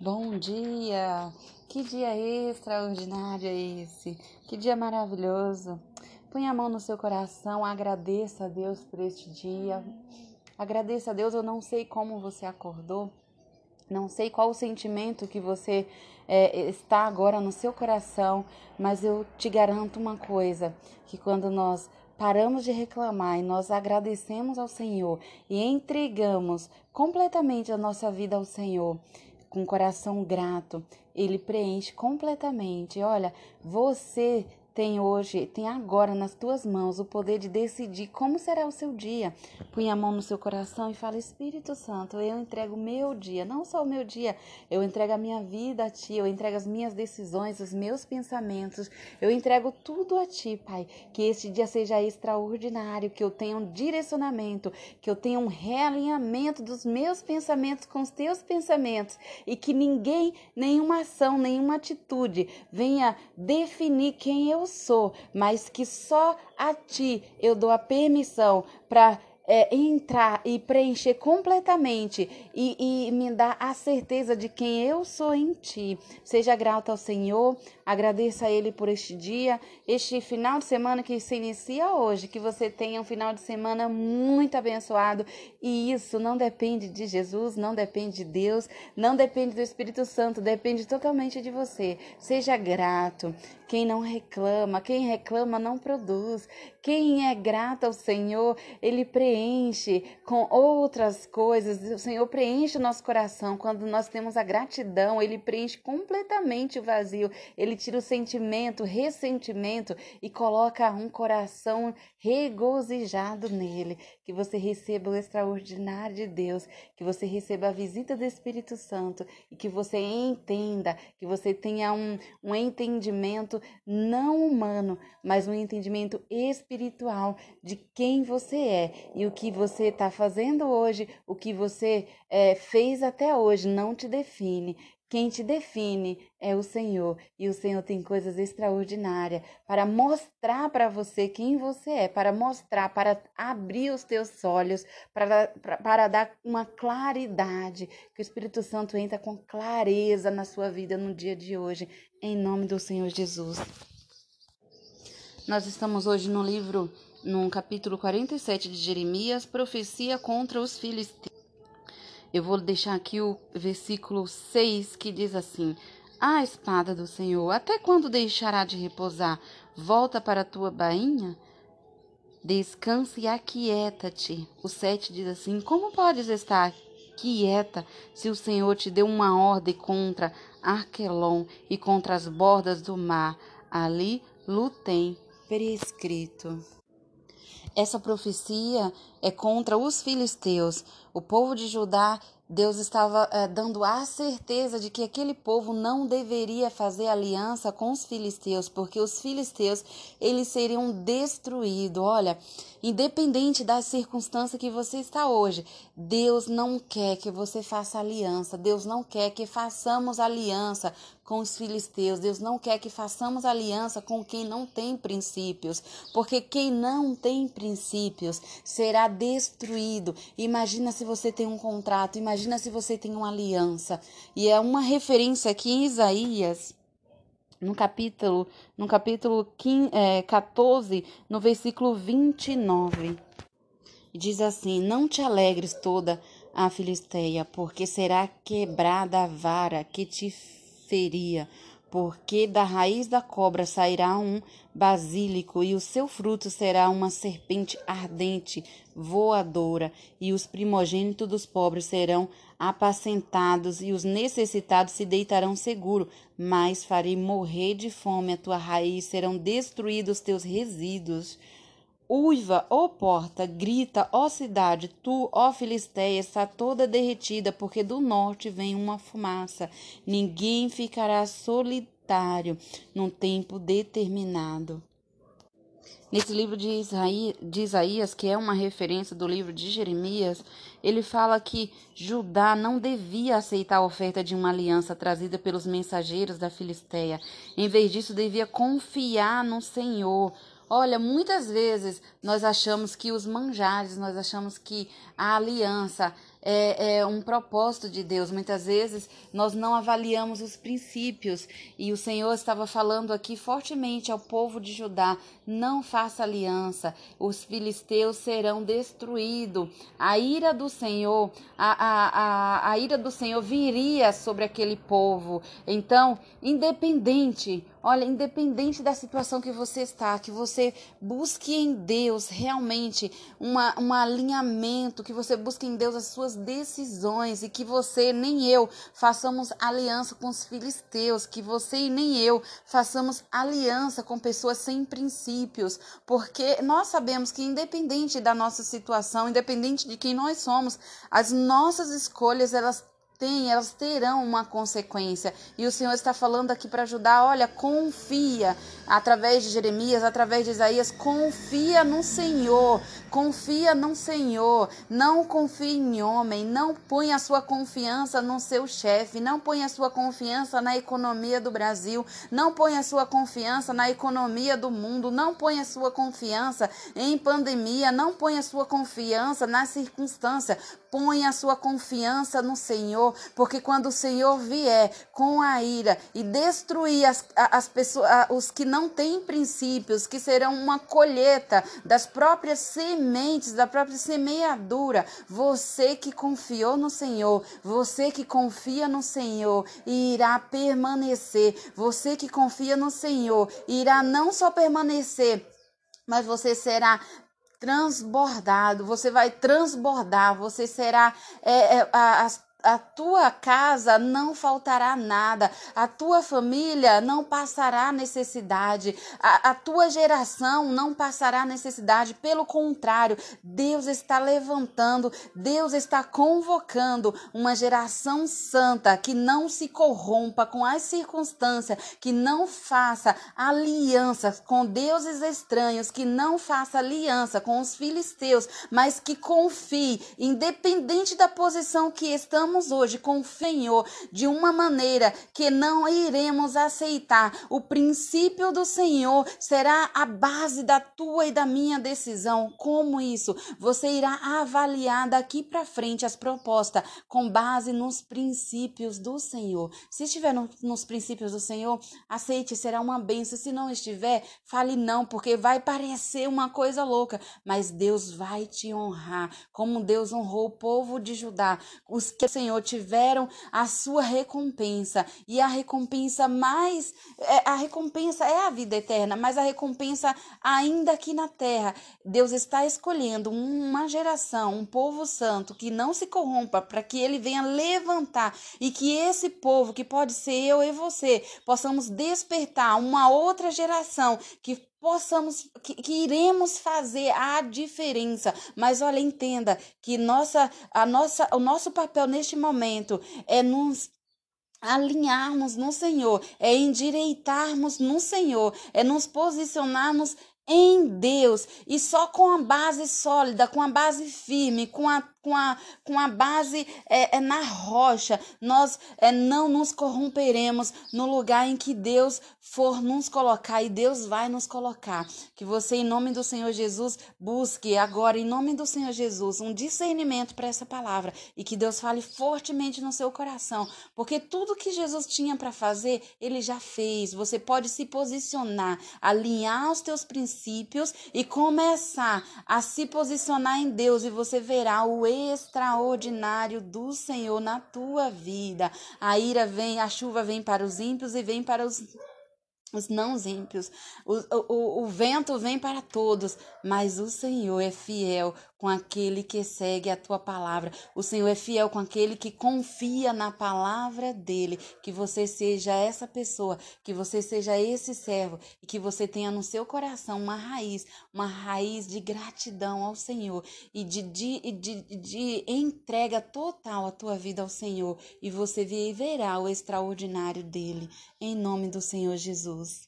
Bom dia! Que dia extraordinário é esse! Que dia maravilhoso! Põe a mão no seu coração, agradeça a Deus por este dia. Agradeça a Deus, eu não sei como você acordou, não sei qual o sentimento que você é, está agora no seu coração, mas eu te garanto uma coisa: que quando nós paramos de reclamar e nós agradecemos ao Senhor e entregamos completamente a nossa vida ao Senhor, com coração grato, ele preenche completamente. Olha, você tem hoje, tem agora nas tuas mãos o poder de decidir como será o seu dia. Põe a mão no seu coração e fala: Espírito Santo, eu entrego o meu dia, não só o meu dia, eu entrego a minha vida a ti, eu entrego as minhas decisões, os meus pensamentos, eu entrego tudo a ti, Pai. Que este dia seja extraordinário, que eu tenha um direcionamento, que eu tenha um realinhamento dos meus pensamentos com os teus pensamentos e que ninguém, nenhuma ação, nenhuma atitude venha definir quem eu sou, mas que só a ti eu dou a permissão para é, entrar e preencher completamente e, e me dar a certeza de quem eu sou em ti. Seja grato ao Senhor, agradeça a Ele por este dia, este final de semana que se inicia hoje, que você tenha um final de semana muito abençoado. E isso não depende de Jesus, não depende de Deus, não depende do Espírito Santo, depende totalmente de você. Seja grato. Quem não reclama, quem reclama não produz. Quem é grato ao Senhor, ele preenche com outras coisas. O Senhor preenche o nosso coração. Quando nós temos a gratidão, ele preenche completamente o vazio. Ele tira o sentimento, ressentimento e coloca um coração regozijado nele. Que você receba o extraordinário de Deus, que você receba a visita do Espírito Santo e que você entenda, que você tenha um, um entendimento não humano, mas um entendimento espiritual de quem você é e o que você está fazendo hoje, o que você é, fez até hoje, não te define. Quem te define é o Senhor, e o Senhor tem coisas extraordinárias para mostrar para você quem você é, para mostrar, para abrir os teus olhos, para, para, para dar uma claridade, que o Espírito Santo entra com clareza na sua vida no dia de hoje, em nome do Senhor Jesus. Nós estamos hoje no livro, no capítulo 47 de Jeremias, profecia contra os filisteus. Eu vou deixar aqui o versículo 6 que diz assim: A espada do Senhor, até quando deixará de repousar? Volta para a tua bainha? Descanse e aquieta-te. O 7 diz assim: Como podes estar quieta se o Senhor te deu uma ordem contra Arquelon e contra as bordas do mar? Ali lutem prescrito. Essa profecia é contra os filisteus. O povo de Judá, Deus estava é, dando a certeza de que aquele povo não deveria fazer aliança com os filisteus, porque os filisteus eles seriam destruídos. Olha, independente da circunstância que você está hoje, Deus não quer que você faça aliança. Deus não quer que façamos aliança com os filisteus. Deus não quer que façamos aliança com quem não tem princípios, porque quem não tem princípios será destruído. Imagina se você tem um contrato, imagina se você tem uma aliança. E é uma referência aqui em Isaías, no capítulo, no capítulo 15, é, 14, no versículo 29. Diz assim: Não te alegres toda a Filisteia, porque será quebrada a vara que te feria, porque da raiz da cobra sairá um basílico, e o seu fruto será uma serpente ardente, voadora, e os primogênitos dos pobres serão apacentados, e os necessitados se deitarão seguro, mas farei morrer de fome a tua raiz, serão destruídos os teus resíduos. Uiva, ó porta, grita, ó cidade, tu, ó Filisteia, está toda derretida, porque do norte vem uma fumaça. Ninguém ficará solitário num tempo determinado. Nesse livro de de Isaías, que é uma referência do livro de Jeremias, ele fala que Judá não devia aceitar a oferta de uma aliança trazida pelos mensageiros da Filisteia. Em vez disso, devia confiar no Senhor, Olha, muitas vezes nós achamos que os manjares, nós achamos que a aliança é, é, um propósito de Deus. Muitas vezes nós não avaliamos os princípios. E o Senhor estava falando aqui fortemente ao povo de Judá: não faça aliança, os filisteus serão destruídos. A ira do Senhor, a, a, a, a ira do Senhor viria sobre aquele povo. Então, independente Olha, independente da situação que você está, que você busque em Deus realmente uma, um alinhamento, que você busque em Deus as suas decisões e que você nem eu façamos aliança com os filisteus, que você e nem eu façamos aliança com pessoas sem princípios, porque nós sabemos que independente da nossa situação, independente de quem nós somos, as nossas escolhas elas têm, elas terão uma consequência. E o Senhor está falando aqui para ajudar, olha, confia através de Jeremias, através de Isaías, confia no Senhor, confia no Senhor, não confie em homem, não ponha a sua confiança no seu chefe, não ponha a sua confiança na economia do Brasil, não ponha a sua confiança na economia do mundo, não ponha a sua confiança em pandemia, não ponha a sua confiança na circunstância, ponha a sua confiança no Senhor, porque quando o Senhor vier com a ira e destruir as, as pessoas, os que não têm princípios, que serão uma colheita das próprias sementes, da própria semeadura, você que confiou no Senhor, você que confia no Senhor, irá permanecer, você que confia no Senhor, irá não só permanecer, mas você será transbordado, você vai transbordar, você será é, é, as a tua casa não faltará nada, a tua família não passará necessidade, a, a, tua geração não passará necessidade. Pelo contrário, Deus está levantando, Deus está convocando uma geração santa que não se corrompa com as circunstâncias, que não faça alianças com deuses estranhos, que não faça aliança com os filisteus, mas que confie, independente da posição que estamos estamos hoje com o Senhor de uma maneira que não iremos aceitar. O princípio do Senhor será a base da tua e da minha decisão. Como isso? Você irá avaliar daqui para frente as propostas com base nos princípios do Senhor. Se estiver no, nos princípios do Senhor, aceite, será uma bênção. Se não estiver, fale não, porque vai parecer uma coisa louca, mas Deus vai te honrar, como Deus honrou o povo de Judá. Os que Senhor, tiveram a sua recompensa. E a recompensa mais. É, a recompensa é a vida eterna, mas a recompensa ainda aqui na terra. Deus está escolhendo uma geração, um povo santo que não se corrompa, para que ele venha levantar e que esse povo, que pode ser eu e você, possamos despertar uma outra geração que possamos que, que, iremos fazer a diferença. Mas olha, entenda que nossa a nossa o nosso papel neste momento é nos alinharmos no Senhor, é endireitarmos no Senhor, é nos posicionarmos em Deus e só com a base sólida, com a base firme, com a com a, com a base é, é na rocha, nós é, não nos corromperemos no lugar em que Deus for nos colocar e Deus vai nos colocar. Que você, em nome do Senhor Jesus, busque agora, em nome do Senhor Jesus, um discernimento para essa palavra e que Deus fale fortemente no seu coração, porque tudo que Jesus tinha para fazer, ele já fez. Você pode se posicionar, alinhar os teus princípios e começar a se posicionar em Deus e você verá o extraordinário do Senhor na tua vida. A ira vem, a chuva vem para os ímpios e vem para os os não ímpios. O, o, o vento vem para todos, mas o Senhor é fiel com aquele que segue a tua palavra. O Senhor é fiel com aquele que confia na palavra dele. Que você seja essa pessoa, que você seja esse servo e que você tenha no seu coração uma raiz, uma raiz de gratidão ao Senhor e de, de, de, de entrega total à tua vida ao Senhor. E você verá o extraordinário dele, em nome do Senhor Jesus.